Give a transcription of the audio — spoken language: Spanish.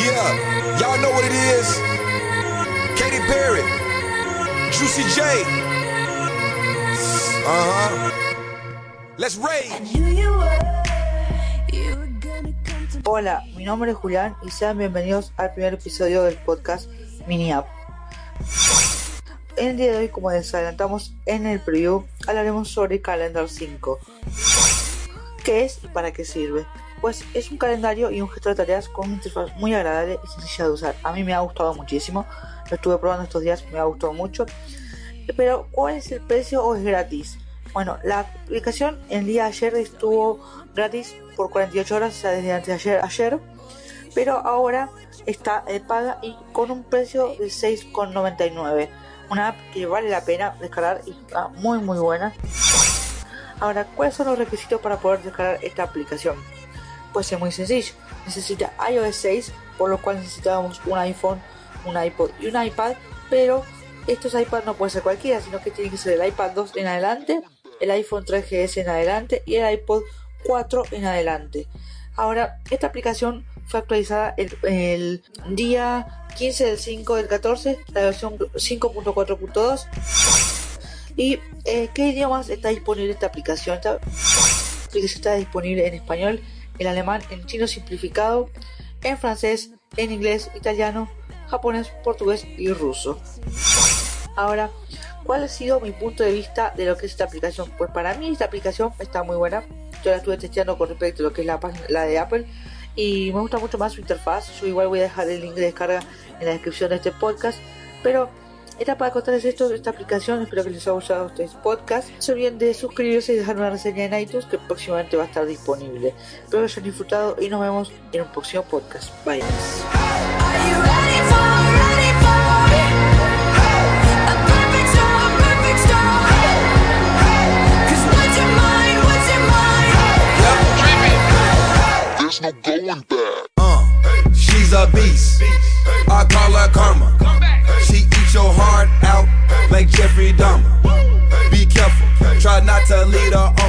Y'all know what it is. Katy Perry, Juicy J. Uh huh. Let's rage. Hola, mi nombre es Julián y sean bienvenidos al primer episodio del podcast Mini App. En el día de hoy, como les adelantamos en el preview, hablaremos sobre Calendar 5. ¿Qué es y para qué sirve? Pues es un calendario y un gestor de tareas con una interfaz muy agradable y sencilla de usar. A mí me ha gustado muchísimo, lo estuve probando estos días, me ha gustado mucho. Pero, ¿cuál es el precio o es gratis? Bueno, la aplicación el día de ayer estuvo gratis por 48 horas, o sea, desde antes de ayer, ayer pero ahora está de paga y con un precio de 6,99. Una app que vale la pena descargar y está muy muy buena. Ahora, ¿cuáles son los requisitos para poder descargar esta aplicación? Pues es muy sencillo. Necesita iOS 6, por lo cual necesitamos un iPhone, un iPod y un iPad, pero estos iPads no pueden ser cualquiera, sino que tiene que ser el iPad 2 en adelante, el iPhone 3GS en adelante y el iPod 4 en adelante. Ahora, esta aplicación fue actualizada el, día 15 del 5 del 14, la versión 5.4.2. ¿Y eh, qué idiomas está disponible esta aplicación? Esta aplicación está disponible en español, en alemán, en chino simplificado, en francés, en inglés, italiano, japonés, portugués y ruso. Ahora, ¿cuál ha sido mi punto de vista de lo que es esta aplicación? Pues para mí esta aplicación está muy buena. Yo la estuve testeando con respecto a lo que es la página la de Apple y me gusta mucho más su interfaz. Yo igual voy a dejar el link de descarga en la descripción de este podcast. Pero era para contarles esto de esta aplicación. Espero que les haya gustado este podcast. No se olviden de suscribirse y dejar una reseña en iTunes que próximamente va a estar disponible. Espero que hayan disfrutado y nos vemos en un próximo podcast. Bye. no. Uh, she's a beast. A leader.